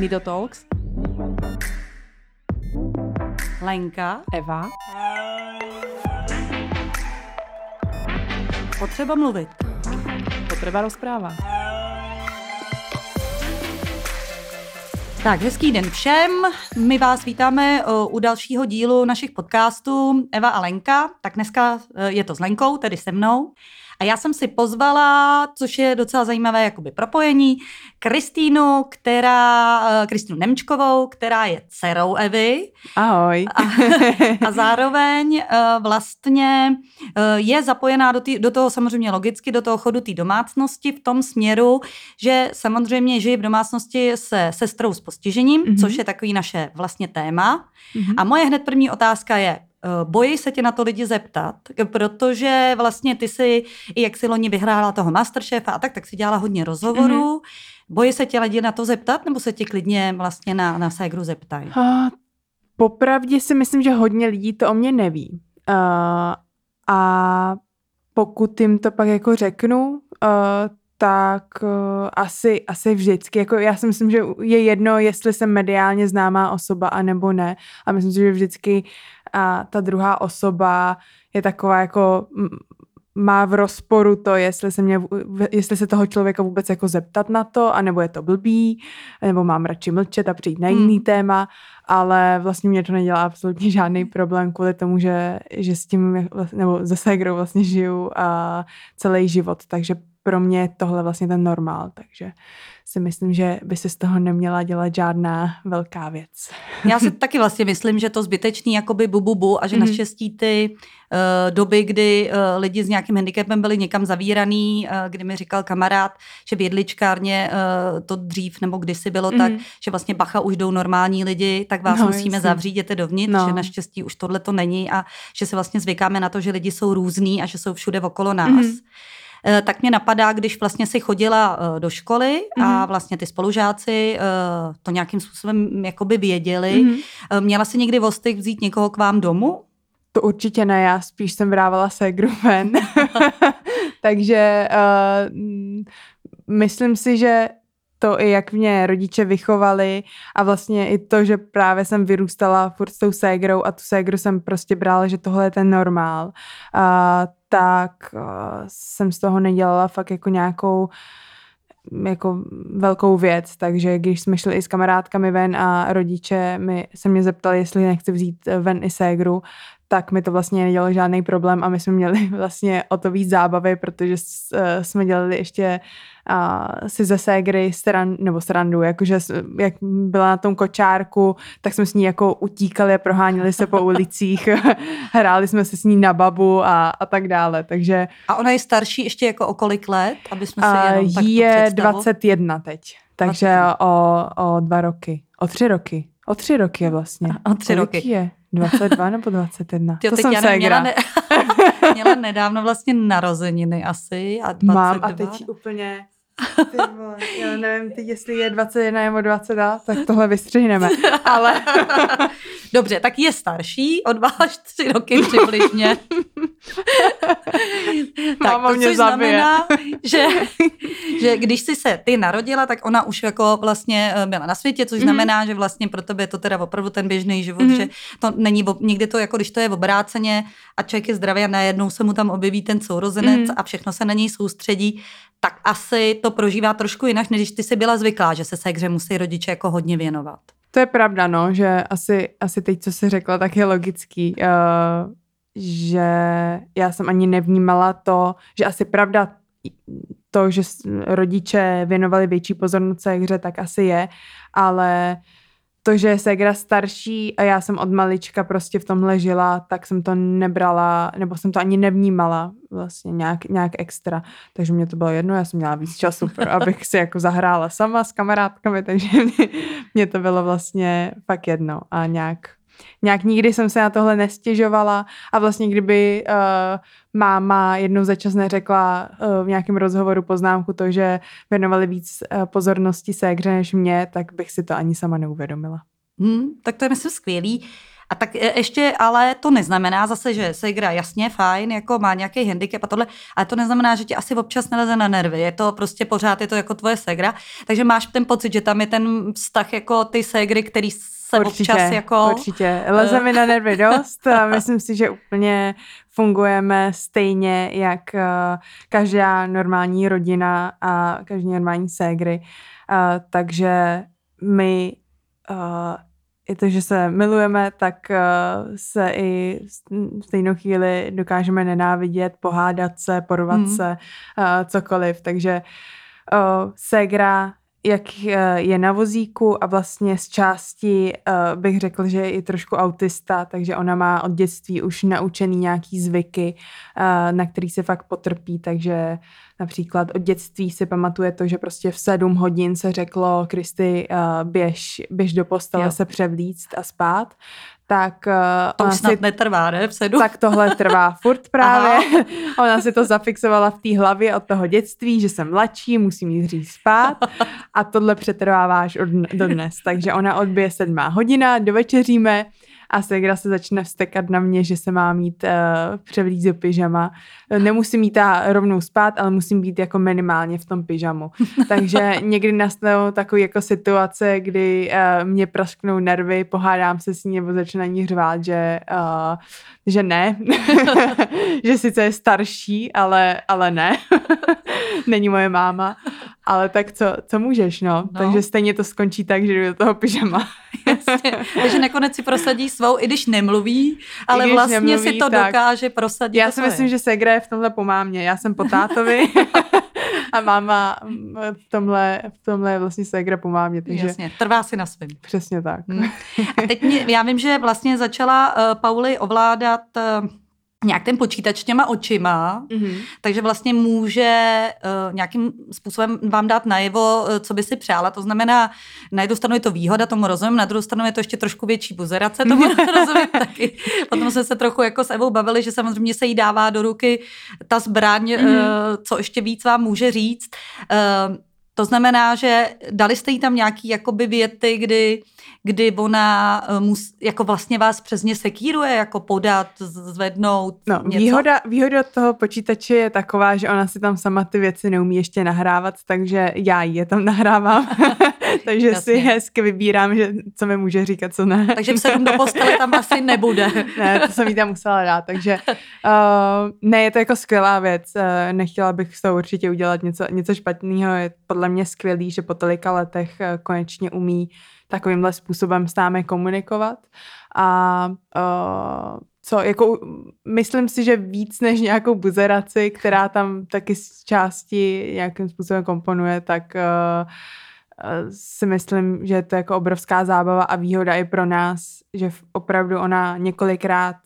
Nido Talks. Lenka. Eva. Potřeba mluvit. Potreba rozpráva. Tak, hezký den všem. My vás vítáme u dalšího dílu našich podcastů Eva a Lenka. Tak dneska e, je to s Lenkou, tedy se mnou. A já jsem si pozvala, což je docela zajímavé jakoby propojení, Kristýnu, která, eh, Kristýnu Nemčkovou, která je dcerou Evy. Ahoj. A, a zároveň eh, vlastně eh, je zapojená do, tý, do toho samozřejmě logicky, do toho chodu té domácnosti v tom směru, že samozřejmě žije v domácnosti se sestrou s postižením, mm-hmm. což je takový naše vlastně téma. Mm-hmm. A moje hned první otázka je, bojí se tě na to lidi zeptat, protože vlastně ty si, i jak si loni vyhrála toho Masterchefa a tak, tak si dělala hodně rozhovorů. Mm-hmm. Bojí se tě lidi na to zeptat, nebo se tě klidně vlastně na, na ségru zeptají? Uh, popravdě si myslím, že hodně lidí to o mě neví. Uh, a pokud jim to pak jako řeknu, uh, tak uh, asi, asi vždycky. Jako já si myslím, že je jedno, jestli jsem mediálně známá osoba, anebo ne. A myslím si, že vždycky a ta druhá osoba je taková jako má v rozporu to, jestli se, mě, jestli se toho člověka vůbec jako zeptat na to, anebo je to blbý, nebo mám radši mlčet a přijít na jiný hmm. téma, ale vlastně mě to nedělá absolutně žádný problém kvůli tomu, že, že s tím, nebo ze ségrou vlastně žiju a celý život, takže pro mě je tohle vlastně ten normál, takže si myslím, že by se z toho neměla dělat žádná velká věc. Já si taky vlastně myslím, že to zbytečný jakoby bu, bu a že mm-hmm. naštěstí ty uh, doby, kdy uh, lidi s nějakým handicapem byli někam zavíraný, uh, kdy mi říkal kamarád, že v jedličkárně uh, to dřív nebo kdysi bylo mm-hmm. tak, že vlastně bacha už jdou normální lidi, tak vás no, musíme jasný. zavřít, jděte dovnitř, no. že naštěstí už tohle to není a že se vlastně zvykáme na to, že lidi jsou různí a že jsou všude okolo nás. Mm-hmm. Eh, tak mě napadá, když vlastně si chodila eh, do školy a mhm. vlastně ty spolužáci eh, to nějakým způsobem jakoby věděli. Mm-hmm. Měla si někdy vostych vzít někoho k vám domů? To určitě ne, já spíš jsem vrávala ségru ven. Takže uh, myslím si, že to i jak mě rodiče vychovali a vlastně i to, že právě jsem vyrůstala furt s tou ségrou a tu ségru jsem prostě brala, že tohle je ten normál. Uh, tak uh, jsem z toho nedělala fakt jako nějakou jako velkou věc, takže když jsme šli i s kamarádkami ven a rodiče mi, se mě zeptali, jestli nechci vzít ven i ségru, tak mi to vlastně nedělalo žádný problém a my jsme měli vlastně o to víc zábavy, protože jsme dělali ještě a si ze ségry stran, nebo srandu, jakože jak byla na tom kočárku, tak jsme s ní jako utíkali a proháněli se po ulicích, hráli jsme se s ní na babu a, a tak dále, takže... A ona je starší ještě jako o kolik let, aby jsme si jenom tak je 21 teď, takže 21. O, o dva roky, o tři roky, o tři roky je vlastně. O tři kolik roky. je? 22 nebo 21? Tyjo, to jsem já měla, ne, měla nedávno vlastně narozeniny asi a 22. Mám a teď úplně ty vole, já nevím, teď jestli je 21 nebo 22, tak tohle vystřihneme, ale... Dobře, tak je starší, o dva až tři roky přibližně. tak, to, mě zabije. znamená, že, že když jsi se ty narodila, tak ona už jako vlastně eh, byla na světě, což mm. znamená, že vlastně pro tebe je to teda opravdu ten běžný život, mm. že to není, někdy to jako když to je obráceně a člověk je zdravý a najednou se mu tam objeví ten sourozenec mm. a všechno se na něj soustředí, tak asi to prožívá trošku jinak, než ty jsi byla zvyklá, že se sekře musí rodiče jako hodně věnovat. To je pravda, no, že asi, asi teď, co jsi řekla, tak je logický, uh, že já jsem ani nevnímala to, že asi pravda to, že rodiče věnovali větší pozornost hře, tak asi je, ale uh, to, že je Segra starší a já jsem od malička prostě v tomhle žila, tak jsem to nebrala, nebo jsem to ani nevnímala vlastně nějak, nějak extra. Takže mě to bylo jedno, já jsem měla víc času, pro, abych si jako zahrála sama s kamarádkami, takže mě, mě to bylo vlastně fakt jedno a nějak nějak nikdy jsem se na tohle nestěžovala a vlastně kdyby uh, máma jednou za čas neřekla uh, v nějakém rozhovoru poznámku to, že věnovali víc uh, pozornosti ségře než mě, tak bych si to ani sama neuvědomila. Hmm, tak to je myslím skvělý. A tak e, ještě, ale to neznamená zase, že Segra jasně, fajn, jako má nějaký handicap a tohle, ale to neznamená, že ti asi občas neleze na nervy. Je to prostě pořád, je to jako tvoje Segra. Takže máš ten pocit, že tam je ten vztah jako ty Segry, který se určitě, občas jako... Určitě, leze mi na nervy dost a myslím si, že úplně fungujeme stejně, jak uh, každá normální rodina a každý normální ségry. Uh, takže my i to, že se milujeme, tak uh, se i v stejnou chvíli dokážeme nenávidět, pohádat se, porvat hmm. se, uh, cokoliv. Takže uh, ségra jak eh, je na vozíku a vlastně z části uh, bych řekl, že je i trošku autista, takže ona má od dětství už naučený nějaký zvyky, uh, na který se fakt potrpí, takže například od dětství si pamatuje to, že prostě v sedm hodin se řeklo Kristy běž, běž do postele jo. se převlíct a spát, tak... Uh, to už snad si, netrvá, ne? V sedu? Tak tohle trvá furt právě. ona si to zafixovala v té hlavě od toho dětství, že jsem mladší, musím jít říct spát a tohle přetrváváš od, do dnes. Takže ona odbije sedmá hodina, dovečeříme, a Segra se začne vstekat na mě, že se má mít uh, převlít do pyžama. Nemusím mít ta rovnou spát, ale musím být jako minimálně v tom pyžamu. Takže někdy nastanou takové jako situace, kdy uh, mě prasknou nervy, pohádám se s ní nebo začne na ní řvát, že, uh, že ne, že sice je starší, ale, ale ne, není moje máma. Ale tak co, co můžeš, no? no. Takže stejně to skončí tak, že jdu do toho pyžama. Takže nakonec si prosadí svou, i když nemluví, ale když vlastně nemluví, si to tak. dokáže prosadit. Já si myslím, že Segra je v tomhle po mámě. Já jsem po tátovi a máma v tomhle, v tomhle vlastně Segra po mámě. Takže... Jasně, trvá si na svém. Přesně tak. Hmm. A teď mě, já vím, že vlastně začala uh, Pauli ovládat uh, nějak ten počítač těma očima, mm-hmm. takže vlastně může uh, nějakým způsobem vám dát najevo, uh, co by si přála. To znamená, na jednu stranu je to výhoda, tomu rozumím, na druhou stranu je to ještě trošku větší buzerace, tomu rozumím taky. Potom jsme se trochu jako s Evou bavili, že samozřejmě se jí dává do ruky ta zbraň, mm-hmm. uh, co ještě víc vám může říct. Uh, to znamená, že dali jste jí tam nějaký jakoby věty, kdy kdy ona eh, mus, jako vlastně vás přesně sekíruje, jako podat, zvednout No, něco? Výhoda, výhoda toho počítače je taková, že ona si tam sama ty věci neumí ještě nahrávat, takže já je tam nahrávám. takže Jasně. si hezky vybírám, že co mi může říkat, co ne. takže v sedm do postele tam asi nebude. ne, to jsem jí tam musela dát, takže uh, ne, je to jako skvělá věc. Uh, nechtěla bych s toho určitě udělat něco, něco špatného. Je podle mě skvělý, že po tolika letech uh, konečně umí takovýmhle způsobem s námi komunikovat. A uh, co, jako myslím si, že víc než nějakou buzeraci, která tam taky z části nějakým způsobem komponuje, tak uh, si myslím, že je to jako obrovská zábava a výhoda i pro nás, že opravdu ona několikrát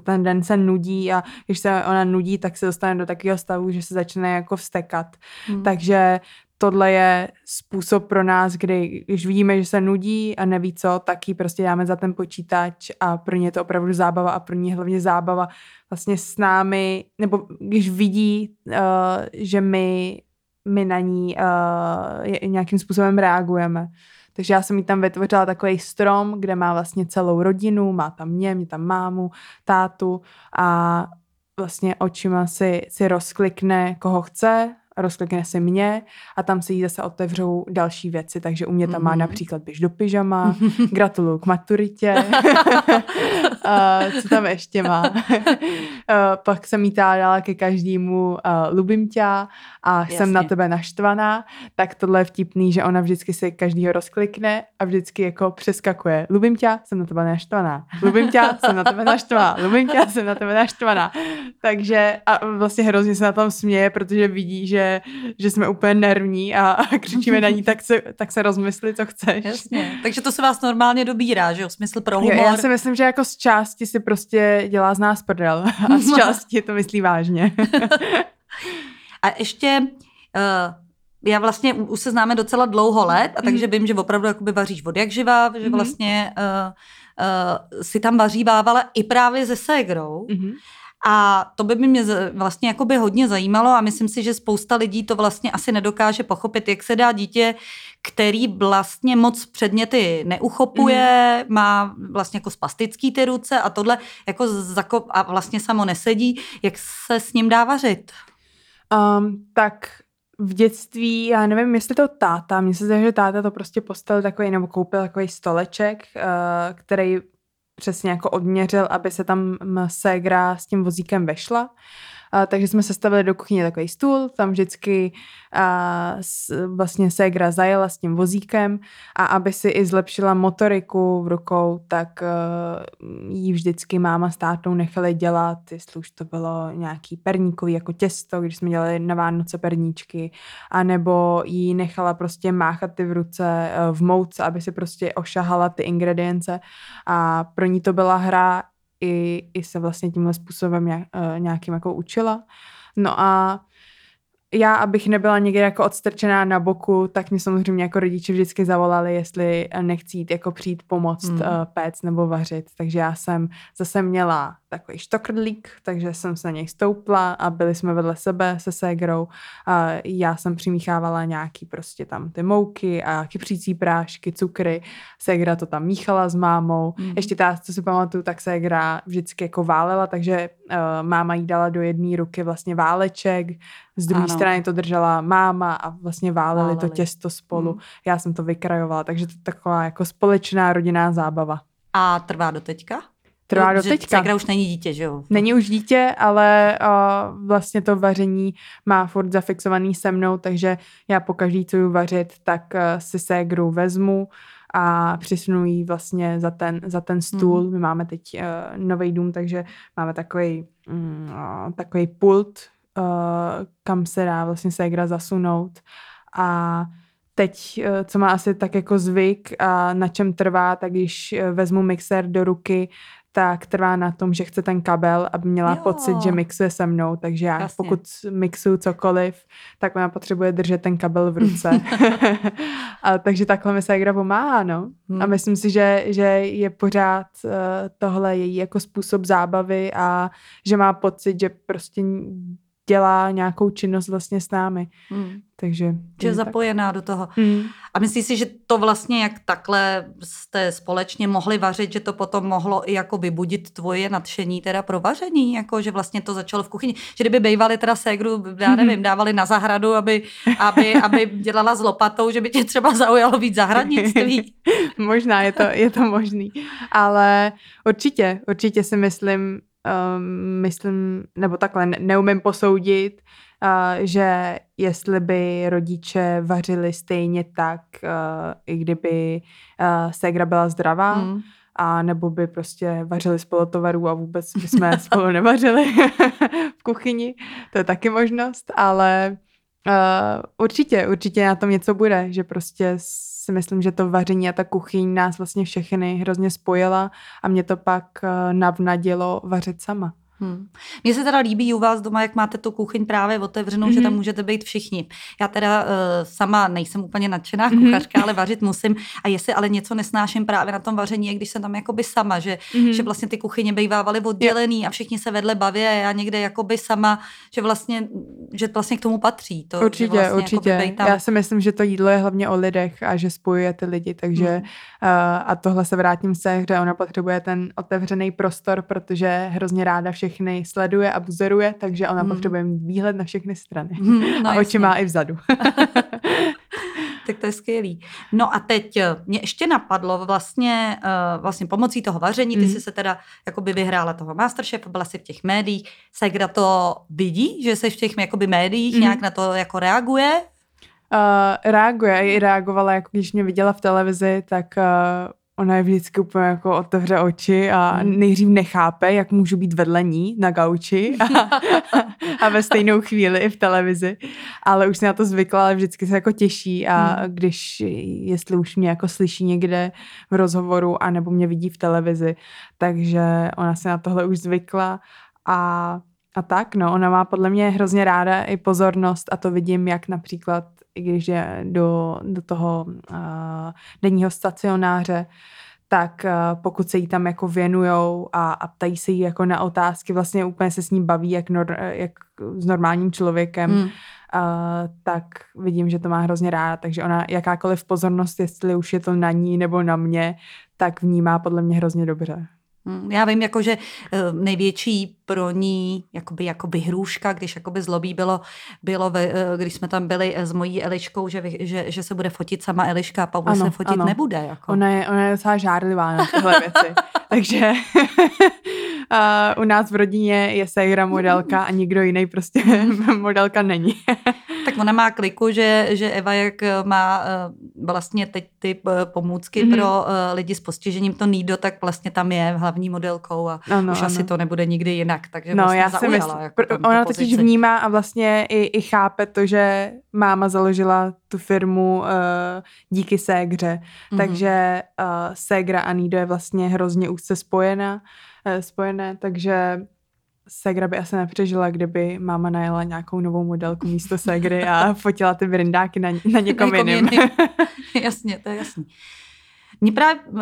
ten den se nudí a když se ona nudí, tak se dostane do takového stavu, že se začne jako vstekat. Hmm. Takže tohle je způsob pro nás, kdy když vidíme, že se nudí a neví co, tak ji prostě dáme za ten počítač a pro ně je to opravdu zábava a pro ně hlavně zábava vlastně s námi, nebo když vidí, uh, že my, my na ní uh, nějakým způsobem reagujeme. Takže já jsem jí tam vytvořila takový strom, kde má vlastně celou rodinu, má tam mě, mě tam mámu, tátu a vlastně očima si, si rozklikne, koho chce, rozklikne si mě a tam se jí zase otevřou další věci, takže u mě tam mm. má mhm. například běž do pyžama, gratuluju k maturitě, uh, co tam ještě má. uh, pak jsem jí dala ke každému uh, lubím tě a Jasně. jsem na tebe naštvaná, tak tohle je vtipný, že ona vždycky si každýho rozklikne a vždycky jako přeskakuje. Lubím tě, jsem na tebe naštvaná. Lubím tě, jsem na tebe naštvaná. Lubím tě, jsem na tebe naštvaná. Takže a vlastně hrozně se na tom směje, protože vidí, že že, jsme úplně nervní a, a křičíme na ní, tak se, tak se rozmysli, co chceš. Jasně. Takže to se vás normálně dobírá, že jo? Smysl pro humor. Jo, já si myslím, že jako z části si prostě dělá z nás prdel a z části to myslí vážně. a ještě uh, já vlastně už se známe docela dlouho let, a takže mhm. vím, že opravdu jakoby vaříš vody jak živá, že mhm. vlastně uh, uh, si tam vařívávala i právě se ségrou. Mm-hmm. A to by mě vlastně jakoby hodně zajímalo a myslím si, že spousta lidí to vlastně asi nedokáže pochopit, jak se dá dítě, který vlastně moc předměty neuchopuje, mm. má vlastně jako spastický ty ruce a tohle jako a vlastně samo nesedí. Jak se s ním dá vařit? Um, tak v dětství, já nevím, jestli to táta, mně se zdá, že táta to prostě postavil takový, nebo koupil takový stoleček, uh, který přesně jako odměřil, aby se tam ségra s tím vozíkem vešla. A, takže jsme sestavili do kuchyně takový stůl, tam vždycky a, s, vlastně ségra zajela s tím vozíkem a aby si i zlepšila motoriku v rukou, tak a, jí vždycky máma s tátou nechali dělat, jestli už to bylo nějaký perníkový jako těsto, když jsme dělali na Vánoce perníčky, anebo jí nechala prostě máchat ty v ruce v mouce, aby si prostě ošahala ty ingredience. A pro ní to byla hra i, i se vlastně tímhle způsobem uh, nějakým jako učila. No a já, abych nebyla někde jako odstrčená na boku, tak mě samozřejmě jako rodiče vždycky zavolali, jestli nechci jít jako přijít pomoct hmm. uh, péct nebo vařit. Takže já jsem zase měla takový štokrdlík, takže jsem se na něj stoupla a byli jsme vedle sebe se ségrou. A já jsem přimíchávala nějaký prostě tam ty mouky a kypřící prášky, cukry. Ségra to tam míchala s mámou. Mm. Ještě ta, co si pamatuju, tak ségra vždycky jako válela, takže uh, máma jí dala do jedné ruky vlastně váleček, z druhé strany to držela máma a vlastně váleli, váleli. to těsto spolu. Mm. Já jsem to vykrajovala, takže to taková jako společná rodinná zábava. A trvá do teďka? trvá do teďka. Segra už není dítě, že jo? Není už dítě, ale uh, vlastně to vaření má furt zafixovaný se mnou, takže já po každý, co jdu vařit, tak uh, si ségru vezmu a přisunu jí vlastně za ten, za ten stůl. Mm. My máme teď uh, nový dům, takže máme takový mm, uh, takový pult, kam se dá vlastně ségra zasunout a teď, co má asi tak jako zvyk a na čem trvá, tak když vezmu mixer do ruky, tak trvá na tom, že chce ten kabel, aby měla jo. pocit, že mixuje se mnou, takže já Jasně. pokud mixuju cokoliv, tak ona potřebuje držet ten kabel v ruce. a, takže takhle mi se Agra pomáhá, no. Hmm. A myslím si, že, že je pořád uh, tohle její jako způsob zábavy a že má pocit, že prostě dělá nějakou činnost vlastně s námi. Hmm. Takže že je zapojená tak. do toho. Hmm. A myslíš si, že to vlastně, jak takhle jste společně mohli vařit, že to potom mohlo i jako vybudit tvoje nadšení teda pro vaření, jako že vlastně to začalo v kuchyni. Že kdyby bývali teda ségru, já nevím, dávali na zahradu, aby, aby, aby dělala s lopatou, že by tě třeba zaujalo víc zahradnictví. Možná je to, je to možný. Ale určitě, určitě si myslím, um, myslím, nebo takhle, neumím posoudit, uh, že jestli by rodiče vařili stejně tak, uh, i kdyby uh, ségra byla zdravá, mm. a nebo by prostě vařili spolu tovarů a vůbec by jsme spolu nevařili v kuchyni. To je taky možnost, ale uh, určitě, určitě na tom něco bude, že prostě si myslím, že to vaření a ta kuchyň nás vlastně všechny hrozně spojila a mě to pak eh, navnadilo vařit sama. Hmm. Mně se teda líbí u vás doma, jak máte tu kuchyň právě otevřenou, mm-hmm. že tam mhm. můžete být všichni. Já teda uh, sama nejsem úplně nadšená mm-hmm. kuchařka, ale vařit musím. A jestli ale něco nesnáším právě na tom vaření, je když jsem tam jakoby sama, že, mm-hmm. že vlastně ty kuchyně bývávaly oddělený a všichni se vedle baví a já někde jakoby sama, že vlastně, že vlastně k tomu patří. To, určitě, vlastně určitě. Tam... Já si myslím, že to jídlo je hlavně o lidech a že spojuje ty lidi, takže mm. uh, a tohle se vrátím se, že ona potřebuje ten otevřený prostor, protože hrozně ráda všech všechny sleduje a buzeruje, takže ona hmm. potřebuje mít výhled na všechny strany. Hmm, no a jasně. oči má i vzadu. tak to je skvělý. No a teď eh, mě ještě napadlo vlastně, uh, vlastně pomocí toho vaření, ty mm. jsi se teda jakoby vyhrála toho Masterchef, byla jsi v těch médiích. Segra to vidí, že jsi v těch jakoby médiích, mm. nějak na to jako reaguje? Uh, reaguje, i reagovala, jako když mě viděla v televizi, tak uh, ona je vždycky úplně jako otevře oči a hmm. nejdřív nechápe, jak můžu být vedle ní na gauči a, a ve stejnou chvíli i v televizi. Ale už se na to zvykla, ale vždycky se jako těší a hmm. když, jestli už mě jako slyší někde v rozhovoru a nebo mě vidí v televizi, takže ona se na tohle už zvykla a a tak, no, ona má podle mě hrozně ráda i pozornost a to vidím, jak například i když je do, do toho uh, denního stacionáře, tak uh, pokud se jí tam jako věnujou a, a ptají se jí jako na otázky, vlastně úplně se s ní baví jak, nor, jak s normálním člověkem. Hmm. tak vidím, že to má hrozně ráda, takže ona jakákoliv pozornost, jestli už je to na ní nebo na mě, tak vnímá podle mě hrozně dobře. Hm, já vím, jako, že eh, největší pro ní jakoby, jakoby hrůžka, když jakoby zlobí bylo, bylo ve, eh, když jsme tam byli s mojí Eliškou, že, že, že se bude fotit sama Eliška a Pavel se fotit ano. nebude. Jako. Ona, je, ona je docela žárlivá na tyhle věci. Takže uh, u nás v rodině je Segra modelka a nikdo jiný prostě modelka není. tak ona má kliku, že, že Eva, jak má uh, vlastně teď ty pomůcky mm-hmm. pro lidi s postižením, to Nido, tak vlastně tam je hlavní modelkou a ano, už ano. asi to nebude nikdy jinak. Takže no, vlastně já si myslím, jako ona totiž vnímá a vlastně i, i chápe to, že máma založila tu firmu uh, díky Ségře. Mm-hmm. Takže uh, Ségra a Nido je vlastně hrozně úzce spojena, uh, spojené, takže Segra by asi nepřežila, kdyby máma najela nějakou novou modelku místo Segry a fotila ty brindáky na, na někom jiným. Jasně, to je jasný. Mě právě uh,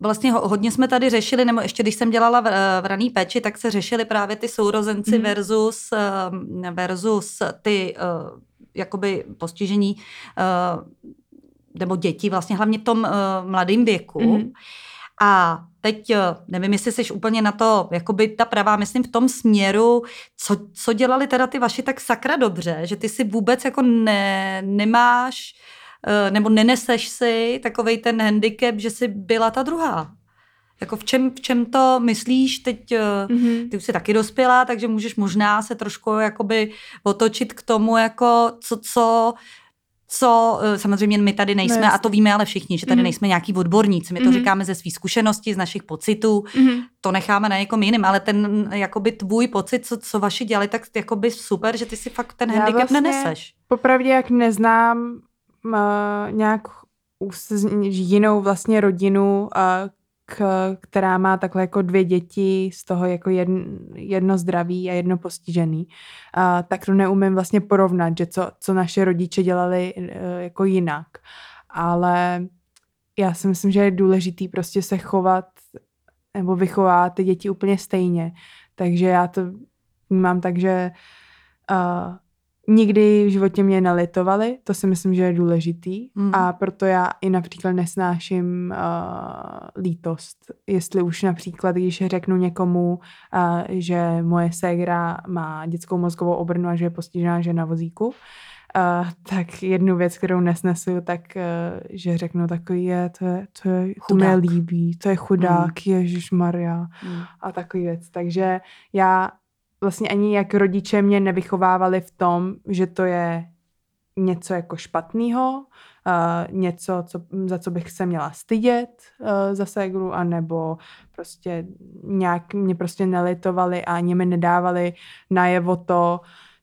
vlastně hodně jsme tady řešili, nebo ještě když jsem dělala v, v raný péči, tak se řešili právě ty sourozenci mm. versus, uh, versus ty uh, jakoby postižení uh, nebo děti vlastně hlavně v tom uh, mladém věku. Mm. A teď nevím, jestli jsi úplně na to, jakoby ta pravá, myslím v tom směru, co, co dělali teda ty vaši tak sakra dobře, že ty si vůbec jako ne, nemáš nebo neneseš si takovej ten handicap, že jsi byla ta druhá. Jako v čem, v čem to myslíš teď, mm-hmm. ty už jsi taky dospělá, takže můžeš možná se trošku jakoby otočit k tomu, jako co, co co eh, samozřejmě my tady nejsme, no, a to víme ale všichni, že tady mm. nejsme nějaký odborníci, my to mm. říkáme ze svých zkušeností, z našich pocitů, mm. to necháme na někom jiným, ale ten jakoby tvůj pocit, co, co vaši dělali, tak jakoby super, že ty si fakt ten Já handicap vlastně, neneseš. Popravdě, jak neznám nějak jinou vlastně rodinu, k, která má takhle jako dvě děti, z toho jako jedno, jedno zdraví a jedno postižený, a, tak to neumím vlastně porovnat, že co, co naše rodiče dělali e, jako jinak. Ale já si myslím, že je důležitý prostě se chovat nebo vychovat ty děti úplně stejně. Takže já to mám tak, že uh, nikdy v životě mě nelitovali, to si myslím, že je důležitý mm. a proto já i například nesnáším uh, lítost. Jestli už například, když řeknu někomu, uh, že moje ségra má dětskou mozgovou obrnu a že je postižená žena vozíku, uh, tak jednu věc, kterou nesnesu, tak uh, že řeknu takový je, to, je, to, je, to mě líbí, to je chudák, mm. Ježíš Maria mm. a takový věc. Takže já vlastně ani jak rodiče mě nevychovávali v tom, že to je něco jako špatného, uh, něco, co, za co bych se měla stydět uh, za ségru, anebo prostě nějak mě prostě nelitovali a ani mi nedávali najevo to,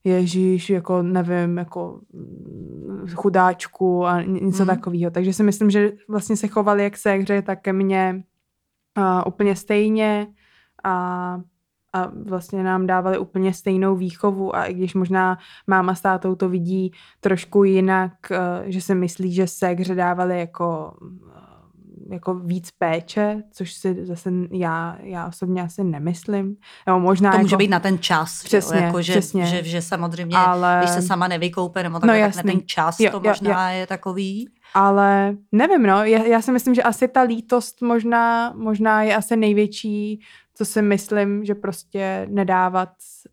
Ježíš, jako nevím, jako mm, chudáčku a něco mm. takového. Takže si myslím, že vlastně se chovali jak ségře, tak ke mně uh, úplně stejně a a vlastně nám dávali úplně stejnou výchovu a i když možná máma s tátou to vidí trošku jinak, eh, že se myslí, že segře dávali jako eh, jako víc péče, což si zase já, já osobně asi nemyslím. Nebo možná to může jako, být na ten čas, přesně, jo, jako, že, přesně. Že, že samozřejmě, ale... když se sama nevykoupe, nebo takhle, no, tak na ten čas jo, to jo, možná jo. je takový. Ale nevím, no, já, já si myslím, že asi ta lítost možná, možná je asi největší co si myslím, že prostě nedávat,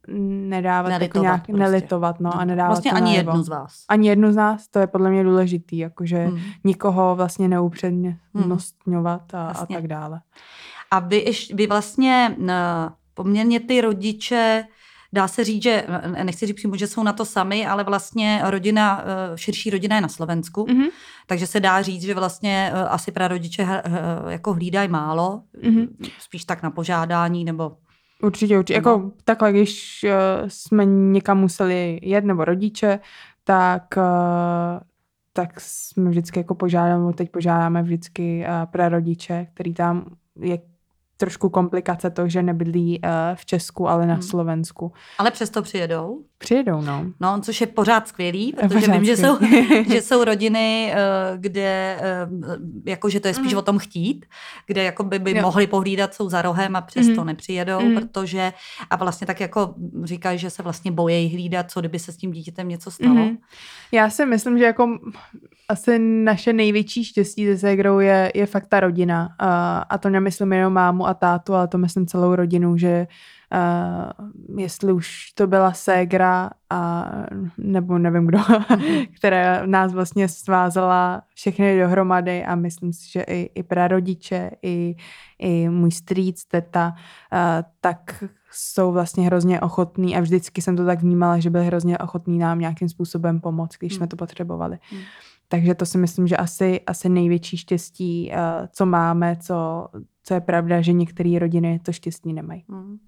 nedávat nelitovat jako nějak, prostě. nelitovat, no, a nedávat Vlastně ani najevo. jednu z vás. Ani jednu z nás, to je podle mě důležitý, jakože hmm. nikoho vlastně neupřednostňovat a, vlastně. a tak dále. A vy, vy vlastně poměrně ty rodiče dá se říct, že nechci říct přímo, že jsou na to sami, ale vlastně rodina, eh, širší rodina je na Slovensku, mm-hmm. takže se dá říct, že vlastně eh, asi prarodiče eh, jako hlídají málo, mm-hmm. spíš tak na požádání nebo Určitě, určitě. Nebo... Jako takhle, když jsme někam museli jet, nebo rodiče, tak, tak jsme vždycky jako požádali, teď požádáme vždycky prarodiče, který tam je trošku komplikace to, že nebydlí uh, v Česku, ale na hmm. Slovensku. Ale přesto přijedou? Přijedou, no. No, což je pořád skvělý, protože pořád vím, že jsou, že jsou rodiny, eh, kde eh, jako, že to je spíš mm. o tom chtít, kde jako by, by jo. mohli pohlídat, jsou za rohem a přesto mm. nepřijedou, mm. protože a vlastně tak jako říkají, že se vlastně bojejí hlídat, co kdyby se s tím dítětem něco stalo. Mm. Já si myslím, že jako asi naše největší štěstí se ségrou je, je fakt ta rodina. A, a to nemyslím jenom mámu a tátu, ale to myslím celou rodinu, že Uh, jestli už to byla ségra a nebo nevím kdo, která nás vlastně svázala všechny dohromady a myslím si, že i, i prarodiče, i, i můj strýc, teta, uh, tak jsou vlastně hrozně ochotní a vždycky jsem to tak vnímala, že byli hrozně ochotní nám nějakým způsobem pomoct, když hmm. jsme to potřebovali. Hmm. Takže to si myslím, že asi, asi největší štěstí, uh, co máme, co, co je pravda, že některé rodiny to štěstí nemají. Hmm.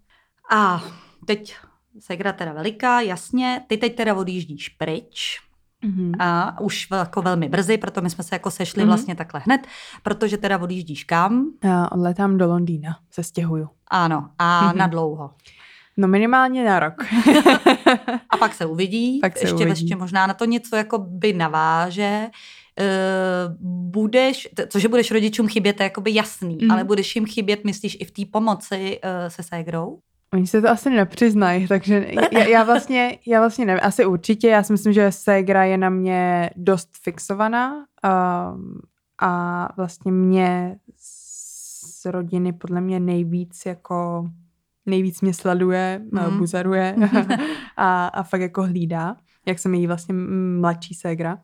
A teď segra teda veliká, jasně. Ty teď teda odjíždíš pryč. Mm-hmm. A už jako velmi brzy, proto my jsme se jako sešli mm-hmm. vlastně takhle hned, protože teda odjíždíš kam? Já odletám do Londýna, se stěhuju. Ano, a mm-hmm. na dlouho? No minimálně na rok. a pak se uvidí, pak se ještě, uvidí. ještě možná na to něco jako by naváže. Uh, budeš, cože budeš rodičům chybět, je jakoby jasný, mm. ale budeš jim chybět, myslíš, i v té pomoci uh, se ségrou? Oni se to asi nepřiznají, takže já, já vlastně, já vlastně nevím, asi určitě, já si myslím, že Segra je na mě dost fixovaná um, a vlastně mě z rodiny podle mě nejvíc jako nejvíc mě sleduje, mm. buzaruje a, a fakt jako hlídá, jak jsem její vlastně mladší ségra.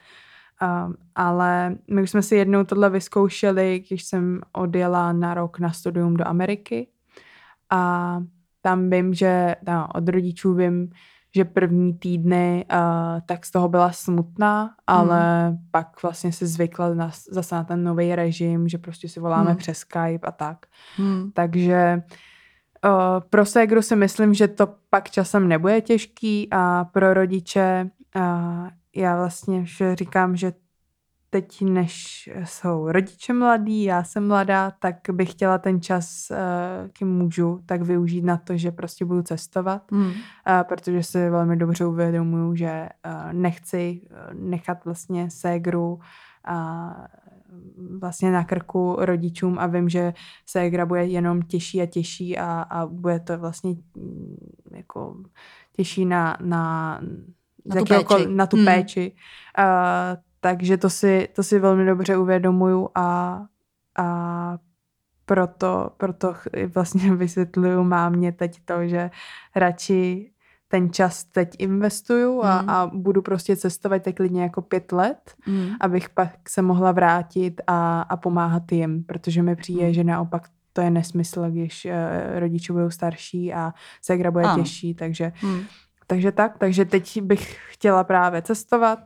Um, ale my už jsme si jednou tohle vyzkoušeli, když jsem odjela na rok na studium do Ameriky a tam vím, že no, od rodičů vím, že první týdny uh, tak z toho byla smutná, ale hmm. pak vlastně si zvykla na, zase na ten nový režim, že prostě si voláme hmm. přes Skype a tak. Hmm. Takže uh, pro ségru si myslím, že to pak časem nebude těžký a pro rodiče uh, já vlastně říkám, že teď, než jsou rodiče mladí, já jsem mladá, tak bych chtěla ten čas, eh, kým můžu, tak využít na to, že prostě budu cestovat, mm. protože si velmi dobře uvědomuju, že eh, nechci nechat vlastně ségru a vlastně na krku rodičům a vím, že ségra bude jenom těžší a těžší a, a bude to vlastně mm, jako těžší na, na, na tu péči. Na tu hmm. péči. Uh, takže to si, to si velmi dobře uvědomuju a, a proto, proto vlastně vysvětluju mámě teď to, že radši ten čas teď investuju a, mm. a budu prostě cestovat tak klidně jako pět let, mm. abych pak se mohla vrátit a, a pomáhat jim, protože mi přijde, mm. že naopak to je nesmysl, když uh, rodiče budou starší a segra bude těžší, takže mm. Takže tak, takže teď bych chtěla právě cestovat,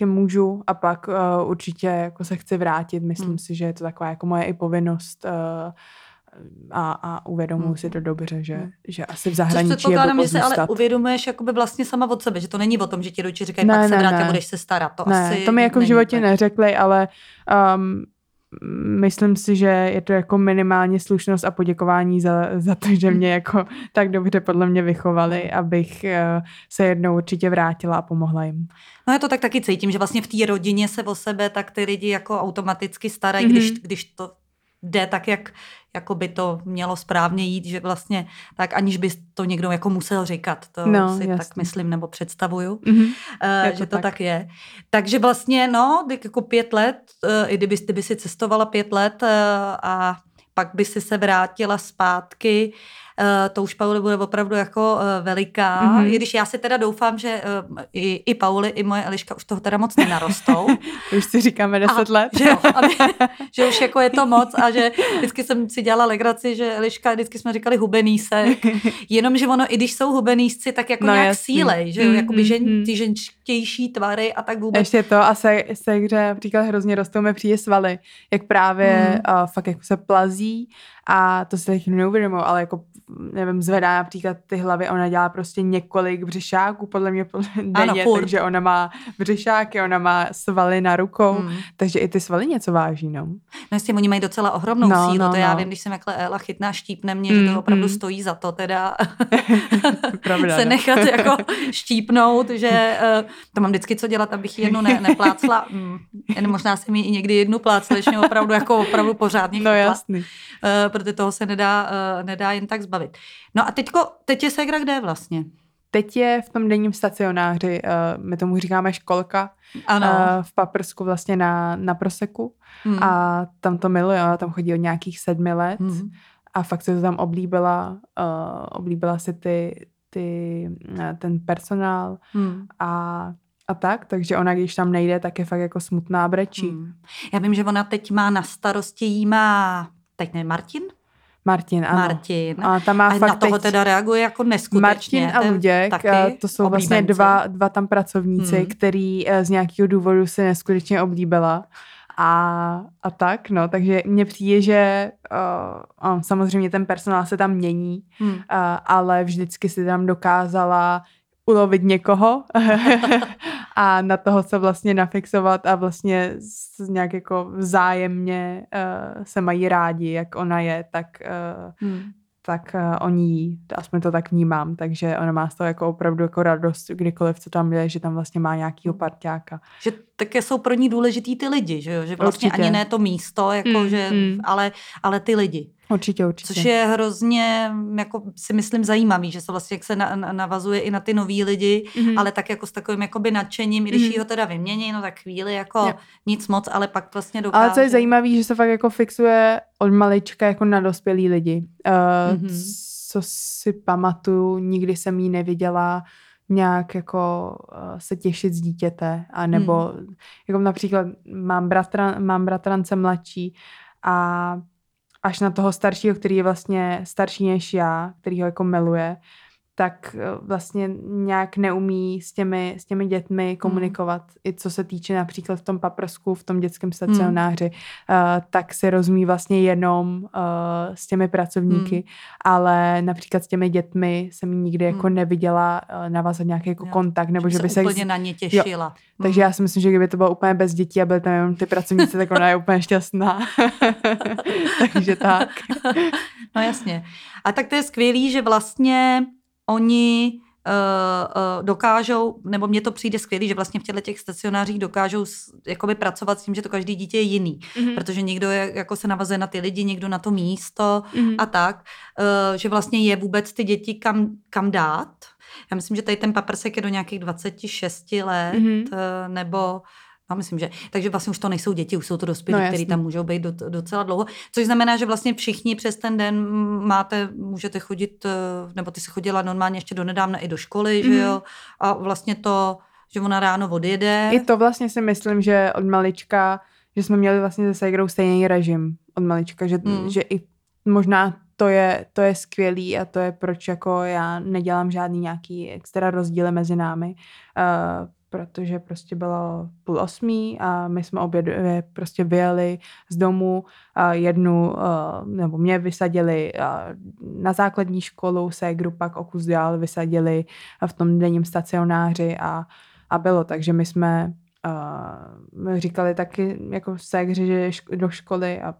uh, můžu a pak uh, určitě jako se chci vrátit. Myslím hmm. si, že je to taková jako moje i povinnost uh, a, a uvědomuji hmm. si to dobře, že, hmm. že asi v zahraničí je že se ale uvědomuješ jakoby vlastně sama od sebe, že to není o tom, že ti rodiče říkají, ne, pak se vrátí budeš se starat. To ne, asi to mi jako v životě tak. neřekli, ale um, myslím si, že je to jako minimálně slušnost a poděkování za, za to, že mě jako tak dobře podle mě vychovali, abych eh, se jednou určitě vrátila a pomohla jim. No já to tak taky cítím, že vlastně v té rodině se o sebe tak ty lidi jako automaticky starají, mm-hmm. když, když to jde tak, jak jako by to mělo správně jít, že vlastně tak aniž by to někdo jako musel říkat, to no, si jasný. tak myslím nebo představuju, mm-hmm. uh, že to tak. tak je. Takže vlastně no, jako pět let, uh, i kdyby, kdyby si cestovala pět let uh, a pak by si se vrátila zpátky, Eh, to už Pauli bude opravdu jako eh, veliká, mm-hmm. i když já si teda doufám, že eh, i, i Pauli, i moje Eliška už toho teda moc nenarostou. už si říkáme deset a, let. že, jo, aby, že už jako je to moc a že vždycky jsem si dělala legraci, že Eliška, vždycky jsme říkali hubenýsek, jenomže ono, i když jsou hubenýsci, tak jako no, nějak jasný. sílej, že jo, mm, jakoby žen, mm. ty ženštější tvary a tak vůbec. Ještě to a se, se hře například hrozně rostou mi přijde svaly, jak právě mm. uh, fakt jako se plazí A to si teď neuvědomuji, ale jako nevím, zvedá například ty hlavy, ona dělá prostě několik břišáků, podle mě denně, ano, takže ona má břišáky, ona má svaly na rukou, hmm. takže i ty svaly něco váží, no. No jestli oni mají docela ohromnou no, sílu, no, to já no. vím, když jsem jakhle Ela chytná, štípne mě, hmm, že to opravdu hmm. stojí za to teda Pravda, se no. nechat jako štípnout, že uh, to mám vždycky co dělat, abych jednu ne, neplácla, mm, možná jsem mi i někdy jednu plácla, mě opravdu jako opravdu pořádně No jasný. Uh, protože toho se nedá, uh, nedá jen tak zbavit. No a teďko, teď je Segra kde vlastně? Teď je v tom denním stacionáři, uh, my tomu říkáme školka, ano. Uh, v Paprsku vlastně na, na Proseku hmm. a tam to miluje, ona tam chodí od nějakých sedmi let hmm. a fakt se to tam oblíbila, uh, oblíbila si ty, ty, ten personál hmm. a a tak, takže ona, když tam nejde, tak je fakt jako smutná brečí. Hmm. Já vím, že ona teď má na starosti, jí má, teď ne, Martin? Martin, ano. Martin. A, tam má a fakt na toho teď... teda reaguje jako neskutečně. Martin a Luděk, taky to jsou oblíbenci. vlastně dva, dva tam pracovníci, hmm. který eh, z nějakého důvodu se neskutečně oblíbila. A, a tak, no, takže mně přijde, že uh, samozřejmě ten personál se tam mění, hmm. uh, ale vždycky si tam dokázala ulovit někoho a na toho se vlastně nafixovat a vlastně nějak jako vzájemně uh, se mají rádi, jak ona je, tak, uh, hmm. tak uh, oni jí, aspoň to tak vnímám, takže ona má z toho jako opravdu jako radost, kdykoliv, co tam je, že tam vlastně má nějakýho parťáka. Že také jsou pro ní důležitý ty lidi, že, jo? že vlastně Určitě. ani ne to místo, jako hmm, že, hmm. Ale, ale ty lidi. Určitě, určitě. Což je hrozně, jako si myslím, zajímavý, že se vlastně jak se na, na, navazuje i na ty nový lidi, mm-hmm. ale tak jako s takovým jakoby nadšením, když mm-hmm. ho teda vymění, no tak chvíli jako yeah. nic moc, ale pak vlastně dokáže. Ale co je zajímavé, že se fakt jako fixuje od malička jako na dospělý lidi. Uh, mm-hmm. Co si pamatuju, nikdy jsem jí neviděla nějak jako uh, se těšit z dítěte, a nebo mm. jako například mám, bratra, mám bratrance mladší a až na toho staršího, který je vlastně starší než já, který ho jako miluje, tak eh, vlastně nějak neumí s těmi, s těmi dětmi hmm. komunikovat. Hmm. I co se týče například v tom paprsku, v tom dětském hmm. stacionáři, hmm. uh, tak se rozumí vlastně jenom uh, s těmi pracovníky, hmm. ale například s těmi dětmi jsem nikdy jako hmm. neviděla uh, navázat nějaký jako jo. kontakt, nebo že, že by se... úplně na ně těšila. Jo. Hmm. Takže já si myslím, že kdyby to bylo úplně bez dětí a byly tam jenom ty pracovníci, tak ona je úplně šťastná. Takže tak. no jasně. A tak to je skvělý, že vlastně oni uh, uh, dokážou, nebo mně to přijde skvělý, že vlastně v těchto těch stacionářích dokážou jakoby pracovat s tím, že to každý dítě je jiný. Mm-hmm. Protože někdo je, jako se navazuje na ty lidi, někdo na to místo mm-hmm. a tak, uh, že vlastně je vůbec ty děti kam, kam dát. Já myslím, že tady ten paprsek je do nějakých 26 let, mm-hmm. nebo já myslím, že. Takže vlastně už to nejsou děti, už jsou to dospělí, no, kteří tam můžou být do, docela dlouho. Což znamená, že vlastně všichni přes ten den máte, můžete chodit, eh, nebo ty se chodila normálně ještě do nedávna i do školy, mm-hmm. že mhm. jo? A vlastně to, že ona ráno odjede. I to vlastně si myslím, že od malička, že jsme měli vlastně se Segrou stejný režim od malička, že, mm. že i možná to je, to je skvělý a to je proč jako já nedělám žádný nějaký extra rozdíly mezi námi. Uh, protože prostě bylo půl osmí a my jsme obě dvě prostě vyjeli z domu. A jednu, nebo mě vysadili na základní školu, se pak o kus dál vysadili v tom denním stacionáři a, a bylo, takže my jsme uh, říkali taky jako ségři, že do školy a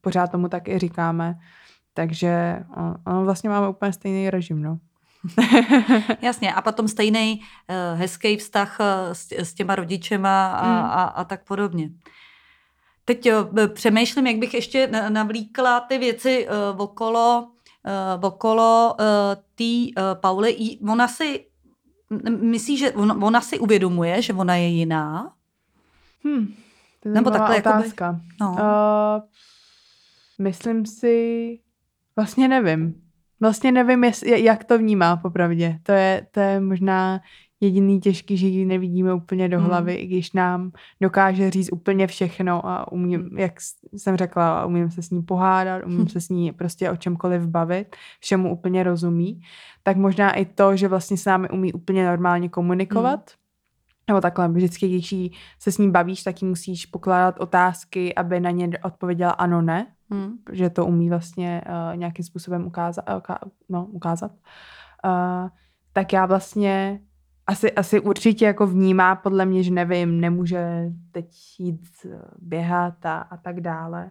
pořád tomu tak i říkáme. Takže uh, vlastně máme úplně stejný režim, no. Jasně, a potom stejný uh, hezký vztah uh, s, s těma rodičema a, mm. a, a tak podobně. Teď uh, přemýšlím, jak bych ještě navlíkla ty věci uh, okolo, uh, okolo uh, té uh, Pauly. Ona si, myslí, že on, ona si uvědomuje, že ona je jiná? Hmm, to je Nebo takhle otázka. Jakoby, no. uh, myslím si, vlastně nevím. Vlastně nevím, jak to vnímá popravdě. To je, to je možná jediný těžký, že ji nevidíme úplně do hmm. hlavy, mm. i když nám dokáže říct úplně všechno a umím, hmm. jak jsem řekla, umím se s ní pohádat, umím se s ní prostě o čemkoliv bavit, všemu úplně rozumí, tak možná i to, že vlastně s námi umí úplně normálně komunikovat, nebo takhle, vždycky, když se s ním bavíš, tak jí musíš pokládat otázky, aby na ně odpověděla ano, ne, hmm. že to umí vlastně uh, nějakým způsobem ukázat. Uh, no, ukázat. Uh, tak já vlastně asi, asi určitě jako vnímá podle mě, že nevím, nemůže teď jít běhat a, a tak dále,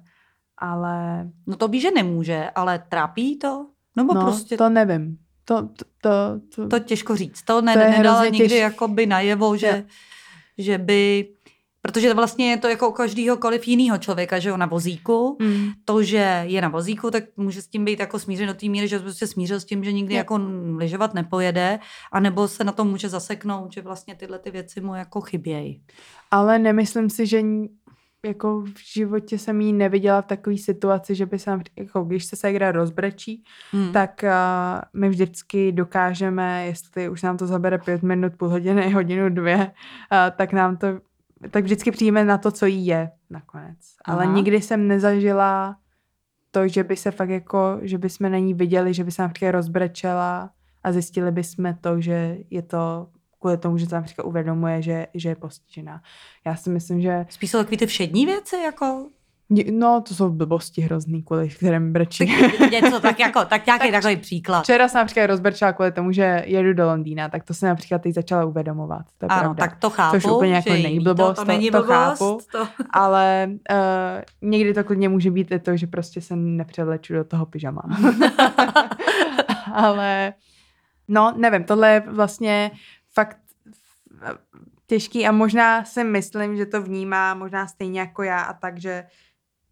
ale... No to ví, že nemůže, ale trápí to? No, no prostě... to nevím. To, to, to, to, to těžko říct. To, ne, to nedala nikdy těž... jakoby najevo, že, že by Protože vlastně je to jako u každýhokoliv jiného člověka, že jo, na vozíku. Mm. To, že je na vozíku, tak může s tím být jako smířen do té míry, že prostě smířil s tím, že nikdy jako lyžovat nepojede, anebo se na to může zaseknout, že vlastně tyhle ty věci mu jako chybějí. Ale nemyslím si, že jako v životě jsem jí neviděla v takové situaci, že by se nám, jako když se Segra rozbrečí, hmm. tak uh, my vždycky dokážeme, jestli už nám to zabere pět minut, půl hodiny, hodinu, dvě, uh, tak nám to tak vždycky přijíme na to, co jí je nakonec. Aha. Ale nikdy jsem nezažila to, že by se fakt jako, že by jsme na ní viděli, že by se například rozbrečela a zjistili by jsme to, že je to kvůli tomu, že se například uvědomuje, že, že je postižená. Já si myslím, že... Spíš jsou takové ty všední věci, jako No, to jsou blbosti hrozný, kvůli kterým brečí. Tak něco tak jako, tak nějaký tak takový příklad. Včera jsem například rozbrčila kvůli tomu, že jedu do Londýna, tak to se například teď začala uvědomovat. To je ano, pravda. tak to chápu. Což úplně jako není blbost, to, to, není blbost, to chápu. To... Ale uh, někdy to klidně může být i to, že prostě se nepřevleču do toho pyžama. ale no, nevím, tohle je vlastně fakt těžký a možná si myslím, že to vnímá možná stejně jako já a tak, že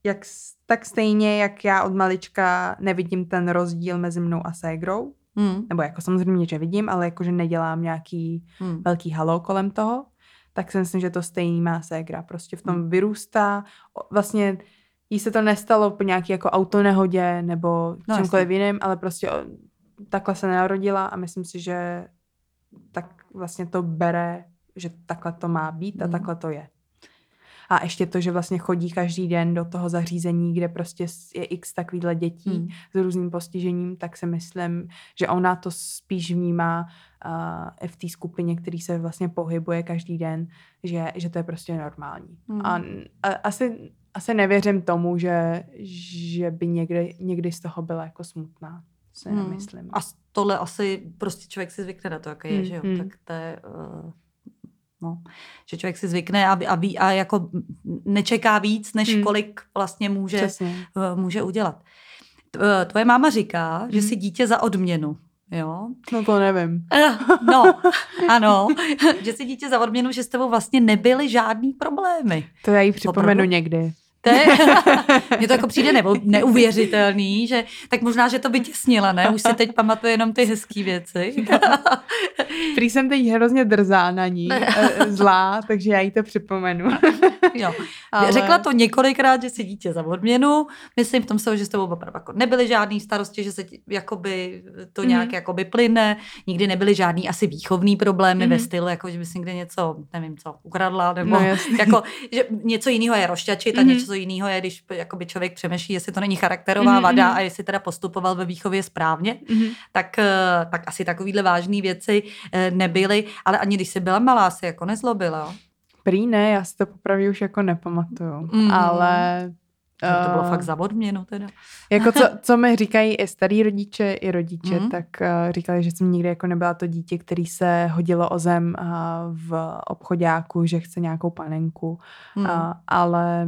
jak, tak stejně, jak já od malička nevidím ten rozdíl mezi mnou a ségrou, mm. nebo jako samozřejmě, že vidím, ale jakože nedělám nějaký mm. velký halo kolem toho, tak si myslím, že to stejný má ségra. Prostě v tom mm. vyrůstá, vlastně jí se to nestalo po nějaký jako autonehodě nebo no, čemkoliv jiným, ale prostě takhle se narodila a myslím si, že tak vlastně to bere, že takhle to má být a mm. takhle to je. A ještě to, že vlastně chodí každý den do toho zařízení, kde prostě je x takovýhle dětí hmm. s různým postižením, tak si myslím, že ona to spíš vnímá uh, v té skupině, který se vlastně pohybuje každý den, že, že to je prostě normální. Hmm. A, a asi, asi nevěřím tomu, že, že by někdy, někdy z toho byla jako smutná. Si hmm. nemyslím. A tohle asi prostě člověk si zvykne na to, jaké je, hmm. že jo? Hmm. Tak to je... Uh No. Že člověk si zvykne a, a, a jako nečeká víc, než hmm. kolik vlastně může, Přesně. Eh, může udělat. Eh, tvoje máma říká, hmm. že si dítě za odměnu. Jo? No to nevím. No, ano, že si dítě za odměnu, že s tebou vlastně nebyly žádný problémy. To já jí připomenu Opravdu? někdy. To je, mně to jako přijde nebo neuvěřitelný, že tak možná, že to by těsnila, ne? Už si teď pamatuje jenom ty hezké věci. Prý jsem teď hrozně drzá na ní, eh, zlá, takže já jí to připomenu. jo. Ale... Řekla to několikrát, že si dítě za odměnu. Myslím v tom se, že s tebou opravdu jako nebyly žádný starosti, že se jakoby to mm. nějak jakoby plyne. Nikdy nebyly žádný asi výchovný problémy mm. ve stylu, jako že bys někde něco, nevím co, ukradla, nebo no, jako, že něco jiného je rošťačit a mm. Něco jiného je, když jakoby člověk přemýšlí, jestli to není charakterová mm. vada a jestli teda postupoval ve výchově správně, mm. tak, eh, tak asi takovýhle vážné věci eh, nebyly, ale ani když jsi byla malá, si jako nezlobila. Prý ne, já si to popravdě už jako nepamatuju, mm. ale... To bylo uh, fakt za odměnu teda. Jako co, co mi říkají i starý rodiče, i rodiče, mm. tak uh, říkali, že jsem nikdy jako nebyla to dítě, který se hodilo o zem uh, v obchodáku, že chce nějakou panenku, mm. uh, ale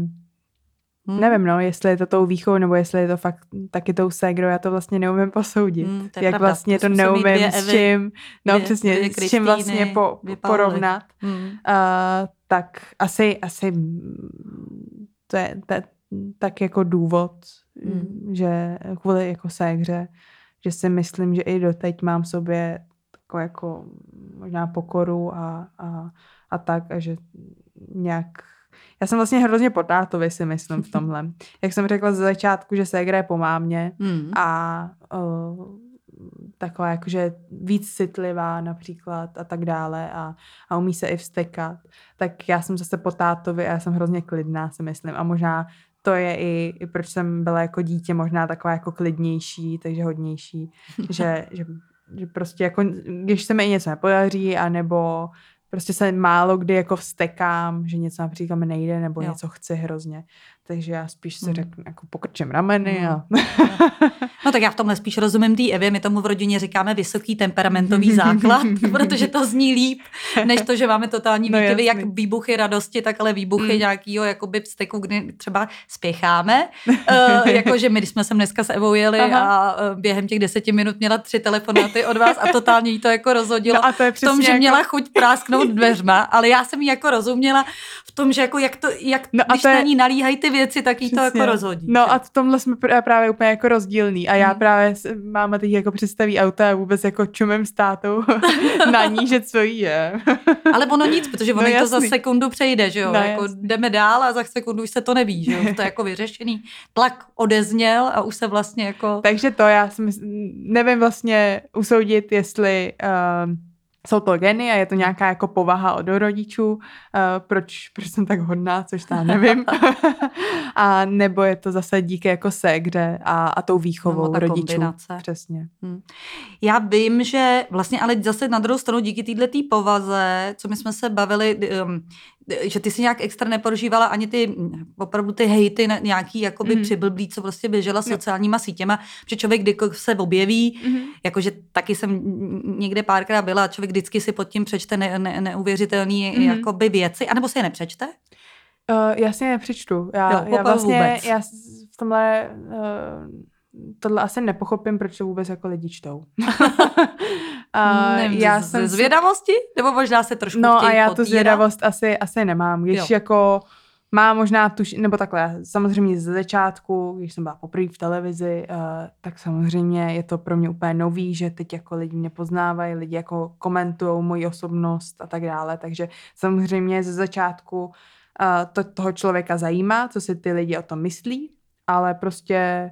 Hmm. Nevím, no, jestli je to tou výchovou, nebo jestli je to fakt taky tou ségrou, já to vlastně neumím posoudit. Hmm, to Jak pravda. vlastně to, to neumím s čím, no dvě, přesně, dvě s čím vlastně po, porovnat. Hmm. Uh, tak asi, asi to je to, tak jako důvod, hmm. že kvůli jako ségře, že si myslím, že i doteď mám v sobě jako, jako možná pokoru a, a, a tak, a že nějak já jsem vlastně hrozně po tátovi, si myslím, v tomhle. Jak jsem řekla ze začátku, že se je po mámě mm. a uh, taková jakože víc citlivá například a tak dále a, a umí se i vstekat, tak já jsem zase po tátovi a já jsem hrozně klidná, si myslím. A možná to je i, i proč jsem byla jako dítě možná taková jako klidnější, takže hodnější, že, že, že prostě jako, když se mi něco nepodaří, anebo prostě se málo kdy jako vstekám, že něco například mi nejde nebo jo. něco chci hrozně. Takže já spíš si hmm. řeknu, jako pokrčím rameny hmm. a... no tak já v tomhle spíš rozumím té Evě, my tomu v rodině říkáme vysoký temperamentový základ, protože to zní líp, než to, že máme totální no, výkyvy, jak výbuchy radosti, tak ale výbuchy hmm. nějakého jakoby vzteku, kdy třeba spěcháme. uh, jakože my, když jsme sem dneska s Evou jeli Aha. a uh, během těch deseti minut měla tři telefonáty od vás a totálně jí to jako rozhodilo no a to je v tom, že jako... měla chuť prásknout dveřma, ale já jsem jí jako rozuměla v tom, že jako jak to, jak, no když je... na ní nalíhají ty věci, tak jí to jako rozhodí. No a v tomhle jsme právě úplně jako rozdílný a já hmm. právě máme teď jako představí auta a vůbec jako čumem státou na ní, že co jí je. Ale ono nic, protože ono no, to za sekundu přejde, že jo, no, jako jdeme dál a za sekundu už se to neví, že jo, to je jako vyřešený. Tlak odezněl a už se vlastně jako... Takže to já myslím, nevím vlastně usoudit, jestli uh, jsou to geny a je to nějaká jako povaha od rodičů, uh, proč, proč jsem tak hodná, což tam nevím. a nebo je to zase díky jako segře a, a tou výchovou no, rodičů. Kombinace. Přesně. Hmm. Já vím, že vlastně, ale zase na druhou stranu díky této povaze, co my jsme se bavili, um, že ty si nějak extra neprožívala ani ty opravdu ty hejty nějaký jakoby mm. přiblblí, co prostě běžela no. sociálníma sítěma, že člověk kdy se objeví, mm. jakože taky jsem někde párkrát byla, člověk vždycky si pod tím přečte ne, ne, neuvěřitelný mm. jakoby věci, anebo si je nepřečte? Uh, já si je nepřečtu. Já, jo, já vlastně, vůbec. já v tomhle uh, tohle asi nepochopím, proč to vůbec jako lidi čtou. a Nevím, já z, jsem zvědavosti? Nebo možná se trošku No a já potírat? tu zvědavost asi, asi nemám. Když jo. jako má možná tuž, nebo takhle, samozřejmě ze začátku, když jsem byla poprvé v televizi, uh, tak samozřejmě je to pro mě úplně nový, že teď jako lidi mě poznávají, lidi jako komentují moji osobnost a tak dále, takže samozřejmě ze začátku uh, to toho člověka zajímá, co si ty lidi o tom myslí, ale prostě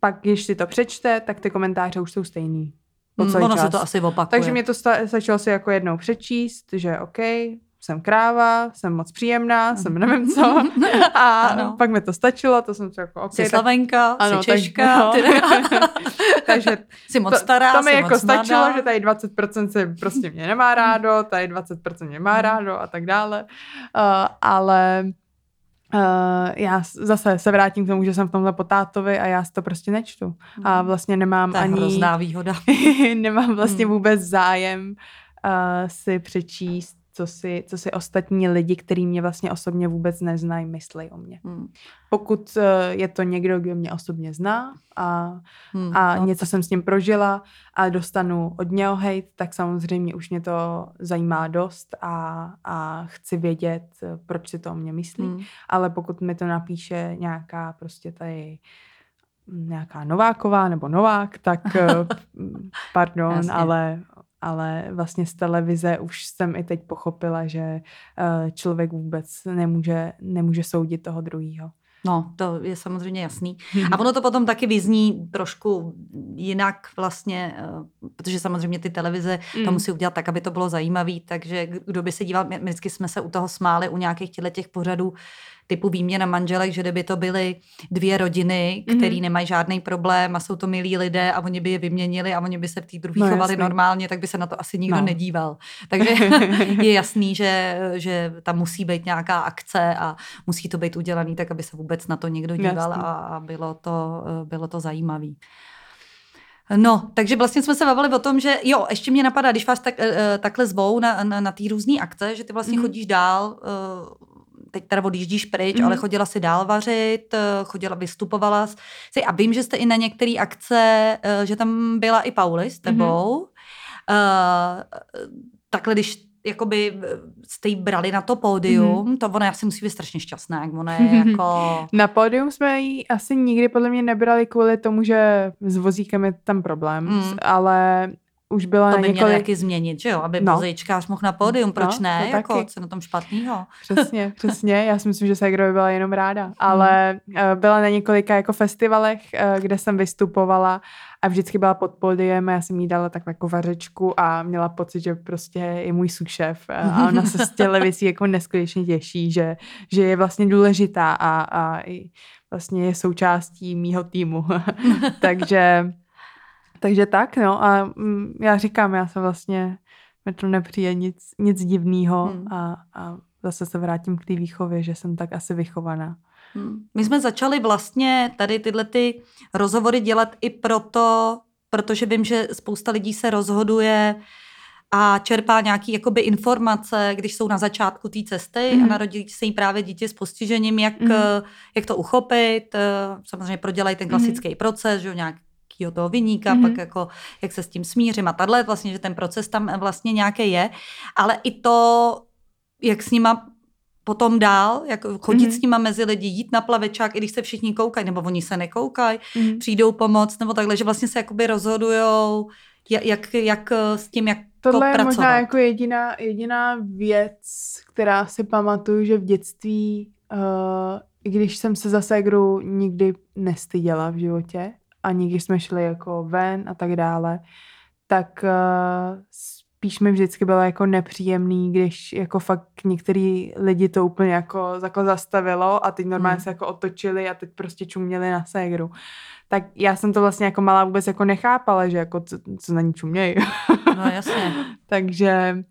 pak, když si to přečte, tak ty komentáře už jsou stejný. Po mm, ono čas. se to asi opakuje. Takže mě to sta- stačilo si jako jednou přečíst, že OK, jsem kráva, jsem moc příjemná, jsem nevím co. A ano. pak mi to stačilo, to jsem si jako OK. Jsi Slavenka, ano, jsi Češka. Tak, no. takže jsi moc stará, to, to mi jako stačilo, mladá. že tady 20% se prostě mě nemá rádo, tady 20% mě má rádo a tak dále. Uh, ale Uh, já zase se vrátím k tomu, že jsem v tomhle potátovi a já si to prostě nečtu. A mhm. vlastně nemám to je ani... hrozná výhoda. nemám vlastně hmm. vůbec zájem uh, si přečíst co si, co si ostatní lidi, kteří mě vlastně osobně vůbec neznají, myslí o mě. Hmm. Pokud uh, je to někdo, kdo mě osobně zná a, hmm, a no, něco tak. jsem s ním prožila a dostanu od něho hejt, tak samozřejmě už mě to zajímá dost a, a chci vědět, proč si to o mě myslí. Hmm. Ale pokud mi to napíše nějaká prostě tady nějaká Nováková nebo Novák, tak eh, pardon, ale ale vlastně z televize už jsem i teď pochopila, že eh, člověk vůbec nemůže, nemůže soudit toho druhého. No, to je samozřejmě jasný. A ono to potom taky vyzní trošku jinak vlastně, eh, protože samozřejmě ty televize mm. to musí udělat tak, aby to bylo zajímavé, takže kdo by se díval, my vždycky jsme se u toho smáli, u nějakých těch pořadů, typu výměna manželek, že kdyby to byly dvě rodiny, které mm-hmm. nemají žádný problém a jsou to milí lidé a oni by je vyměnili a oni by se v té druhé no, chovali jasný. normálně, tak by se na to asi nikdo no. nedíval. Takže je jasný, že, že tam musí být nějaká akce a musí to být udělaný tak, aby se vůbec na to někdo díval a, a bylo to, bylo to zajímavé. No, takže vlastně jsme se bavili o tom, že jo, ještě mě napadá, když vás tak, eh, takhle zvou na, na, na té různé akce, že ty vlastně mm. chodíš dál, eh, teď teda odjíždíš pryč, mm-hmm. ale chodila si dál vařit, eh, chodila, vystupovala si a vím, že jste i na některé akce, eh, že tam byla i Pauli s tebou. Mm-hmm. Uh, takhle, když jakoby jste jí brali na to pódium, mm. to ona asi musí být strašně šťastná, jak ona je jako... Na pódium jsme ji asi nikdy podle mě nebrali kvůli tomu, že s vozíkem je tam problém, mm. ale už byla to by několik... měl taky změnit, že jo? Aby no. mozaičkář mohl na pódium, no, proč no, ne? Jako, taky. co na tom špatného? Přesně, přesně. Já si myslím, že Segra by byla jenom ráda. Hmm. Ale hmm. byla na několika jako festivalech, eh, kde jsem vystupovala a vždycky byla pod pódiem a já jsem jí dala tak jako vařečku a měla pocit, že prostě je můj sušef a ona se z těle věcí jako neskutečně těší, že, že je vlastně důležitá a, a vlastně je součástí mýho týmu. Takže takže tak, no a mm, já říkám, já jsem vlastně mi to nepřijde nic, nic divného hmm. a, a zase se vrátím k té výchově, že jsem tak asi vychovaná. Hmm. My jsme začali vlastně tady tyhle ty rozhovory dělat i proto, protože vím, že spousta lidí se rozhoduje a čerpá nějaké jakoby informace, když jsou na začátku té cesty mm. a mhm. narodí se jí právě dítě s postižením, jak, mm. jak to uchopit. Samozřejmě prodělají ten klasický mm. proces, že nějakého toho vyníka, mm. pak jako jak se s tím smířím a tahle vlastně, že ten proces tam vlastně nějaký je, ale i to, jak s nima potom dál, jak chodit mm-hmm. s nima mezi lidi, jít na plavečák, i když se všichni koukají, nebo oni se nekoukají, mm-hmm. přijdou pomoct, nebo takhle, že vlastně se jakoby rozhodujou, jak, jak s tím, jak Tohle je pracovat. možná jako jediná, jediná věc, která si pamatuju, že v dětství, uh, i když jsem se za ségru nikdy nestyděla v životě, ani když jsme šli jako ven a tak dále, tak uh, spíš mi vždycky bylo jako nepříjemný, když jako fakt některý lidi to úplně jako, jako zastavilo a teď normálně hmm. se jako otočili a teď prostě čuměli na ségru. Tak já jsem to vlastně jako malá vůbec jako nechápala, že jako co, co na ní čumějí. no jasně. Takže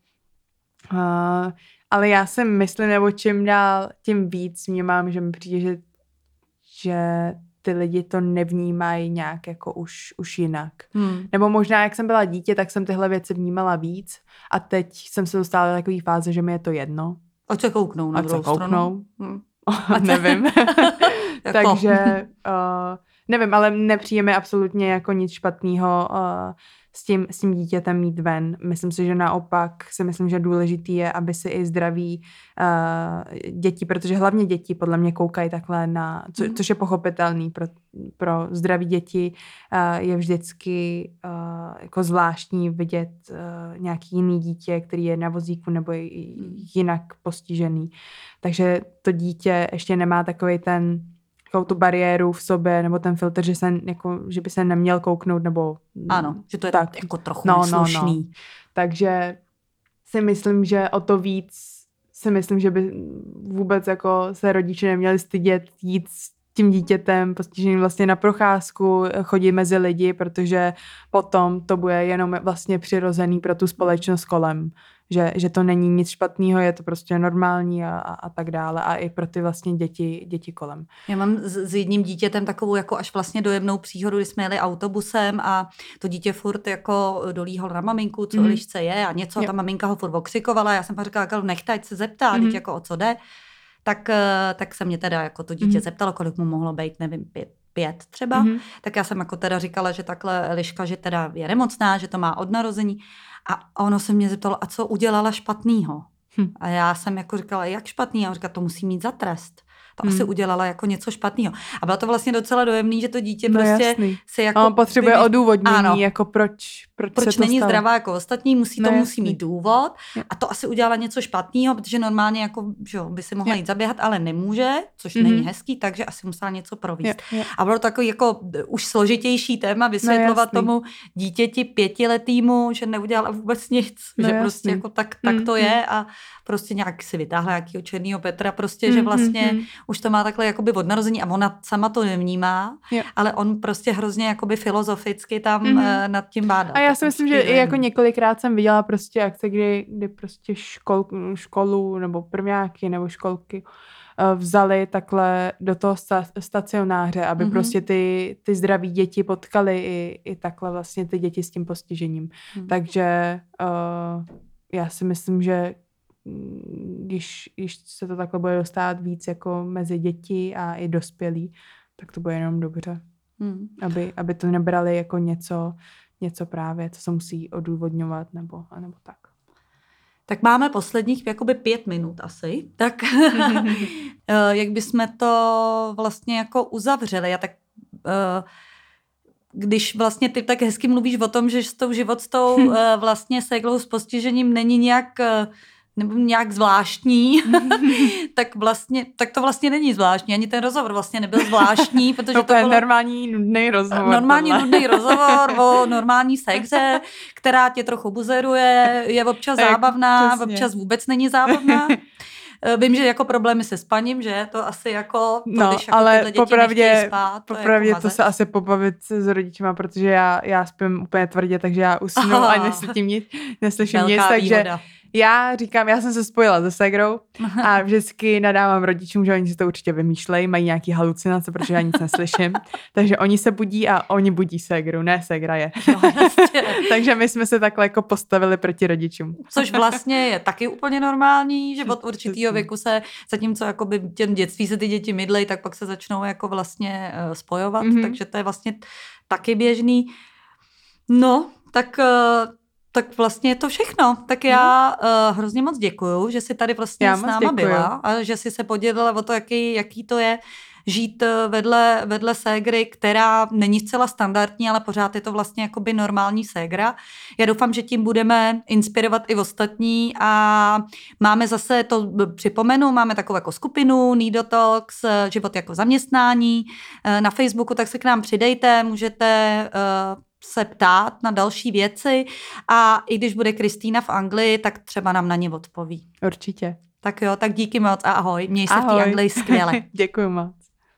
uh, ale já si myslím, nebo čím dál, tím víc mě mám, že mi přijde, že, že ty lidi to nevnímají nějak jako už, už jinak. Hmm. Nebo možná, jak jsem byla dítě, tak jsem tyhle věci vnímala víc a teď jsem se dostala do takové fáze, že mi je to jedno. Ať se kouknou na Ať druhou se kouknou. Hmm. nevím. Takže uh, nevím, ale nepřijeme absolutně jako nic špatného uh, s tím, s tím dítětem mít ven. Myslím si, že naopak si myslím, že důležitý je, aby si i zdraví uh, děti, protože hlavně děti podle mě koukají takhle na, co, mm. což je pochopitelný pro, pro zdraví děti, uh, je vždycky uh, jako zvláštní vidět uh, nějaký jiný dítě, který je na vozíku nebo je jinak postižený. Takže to dítě ještě nemá takový ten takovou tu bariéru v sobě, nebo ten filtr, že, se, jako, že by se neměl kouknout, nebo... Ano, že to je tak. jako trochu no, no, no. Takže si myslím, že o to víc si myslím, že by vůbec jako se rodiče neměli stydět jít s tím dítětem postiženým vlastně na procházku, chodit mezi lidi, protože potom to bude jenom vlastně přirozený pro tu společnost kolem že, že to není nic špatného, je to prostě normální a, a, a tak dále a i pro ty vlastně děti, děti kolem. Já mám s, s jedním dítětem takovou jako až vlastně dojemnou příhodu, kdy jsme jeli autobusem a to dítě furt jako dolíhal na maminku, co mm. lišce je a něco, a ta maminka ho furt okřikovala, já jsem pak říkala, nechte, ať se zeptá, mm. teď jako o co jde. Tak, eh, tak se mě teda jako to dítě mm. zeptalo, kolik mu mohlo být, nevím, pět, pět třeba, mm-hmm. tak já jsem jako teda říkala, že takhle Liška, že teda je nemocná, že to má od narození a ono se mě zeptalo, a co udělala špatného? Hm. A já jsem jako říkala, jak špatný? A on říkal, to musí mít za trest to hmm. asi udělala jako něco špatného. A bylo to vlastně docela dojemný, že to dítě no, prostě jasný. se jako... On potřebuje vymysl... odůvodnění, ano. jako proč, proč, proč není to zdravá jako ostatní, musí no, to jasný. musí mít důvod. A to asi udělala něco špatného, protože normálně jako, že jo, by si mohla jít zaběhat, ale nemůže, což mm-hmm. není hezký, takže asi musela něco províst. Je, je. A bylo to takový jako už složitější téma vysvětlovat no, tomu dítěti pětiletýmu, že neudělala vůbec nic, no, že jasný. prostě jako tak, tak to mm-hmm. je a prostě nějak si vytáhla nějakého černého Petra, prostě, mm, že vlastně mm, už to má takhle jakoby od narození a ona sama to nevnímá, jo. ale on prostě hrozně jakoby filozoficky tam mm. nad tím bádá. A já si myslím, že i jako několikrát jsem viděla prostě akce, kdy, kdy prostě škol, školu nebo prvňáky nebo školky eh, vzali takhle do toho stacionáře, aby mm-hmm. prostě ty, ty zdraví děti potkali i, i takhle vlastně ty děti s tím postižením. Mm. Takže uh, já si myslím, že když, když se to takhle bude dostávat víc jako mezi děti a i dospělí, tak to bude jenom dobře. Hmm. Aby, aby to nebrali jako něco, něco právě, co se musí odůvodňovat nebo, nebo tak. Tak máme posledních jakoby pět minut asi. Tak eh, jak bychom to vlastně jako uzavřeli? Já tak uh, když vlastně ty tak hezky mluvíš o tom, že s tou životstou uh, vlastně seglou s postižením není nějak nebo nějak zvláštní, tak vlastně, tak to vlastně není zvláštní. Ani ten rozhovor vlastně nebyl zvláštní, protože to, to je normální nudný rozhovor. Normální tohle. nudný rozhovor o normální sexe, která tě trochu buzeruje, je občas zábavná, občas vůbec není zábavná. Eh, vím, že jako problémy se spaním, že to asi jako, to, no, když jako ale děti popravdě, spát, to popravdě jako to se asi pobavit s rodičima, protože já, já spím úplně tvrdě, takže já usnu Aha. a neslyším nic, neslyším Velká nic, takže výhoda. Já říkám, já jsem se spojila se Segrou a vždycky nadávám rodičům, že oni si to určitě vymýšlejí, mají nějaký halucinace, protože já nic neslyším. takže oni se budí a oni budí Segru, ne Segra je. No, takže my jsme se takhle jako postavili proti rodičům. Což vlastně je taky úplně normální, že od určitého věku se, zatímco jakoby těm dětství se ty děti mydlej, tak pak se začnou jako vlastně eh, spojovat, Mhm. takže to je vlastně taky běžný. No, tak eh, tak vlastně je to všechno. Tak já uh, hrozně moc děkuju, že jsi tady vlastně Já s náma děkuju. byla a že jsi se podělila o to, jaký, jaký to je žít eh, vedle, vedle ségry, která není zcela standardní, ale pořád je to vlastně jakoby normální ségra. Já doufám, že tím budeme inspirovat i ostatní a máme zase, to připomenu, máme takovou jako skupinu Nidotalks, eh, život jako zaměstnání na Facebooku, tak se k nám přidejte, můžete eh, se ptát na další věci a i když bude Kristýna v Anglii, tak třeba nám na ně odpoví. Určitě. Tak jo, tak díky moc a ahoj, měj se v Ahoj. té Anglii skvěle. Děkuju, ma.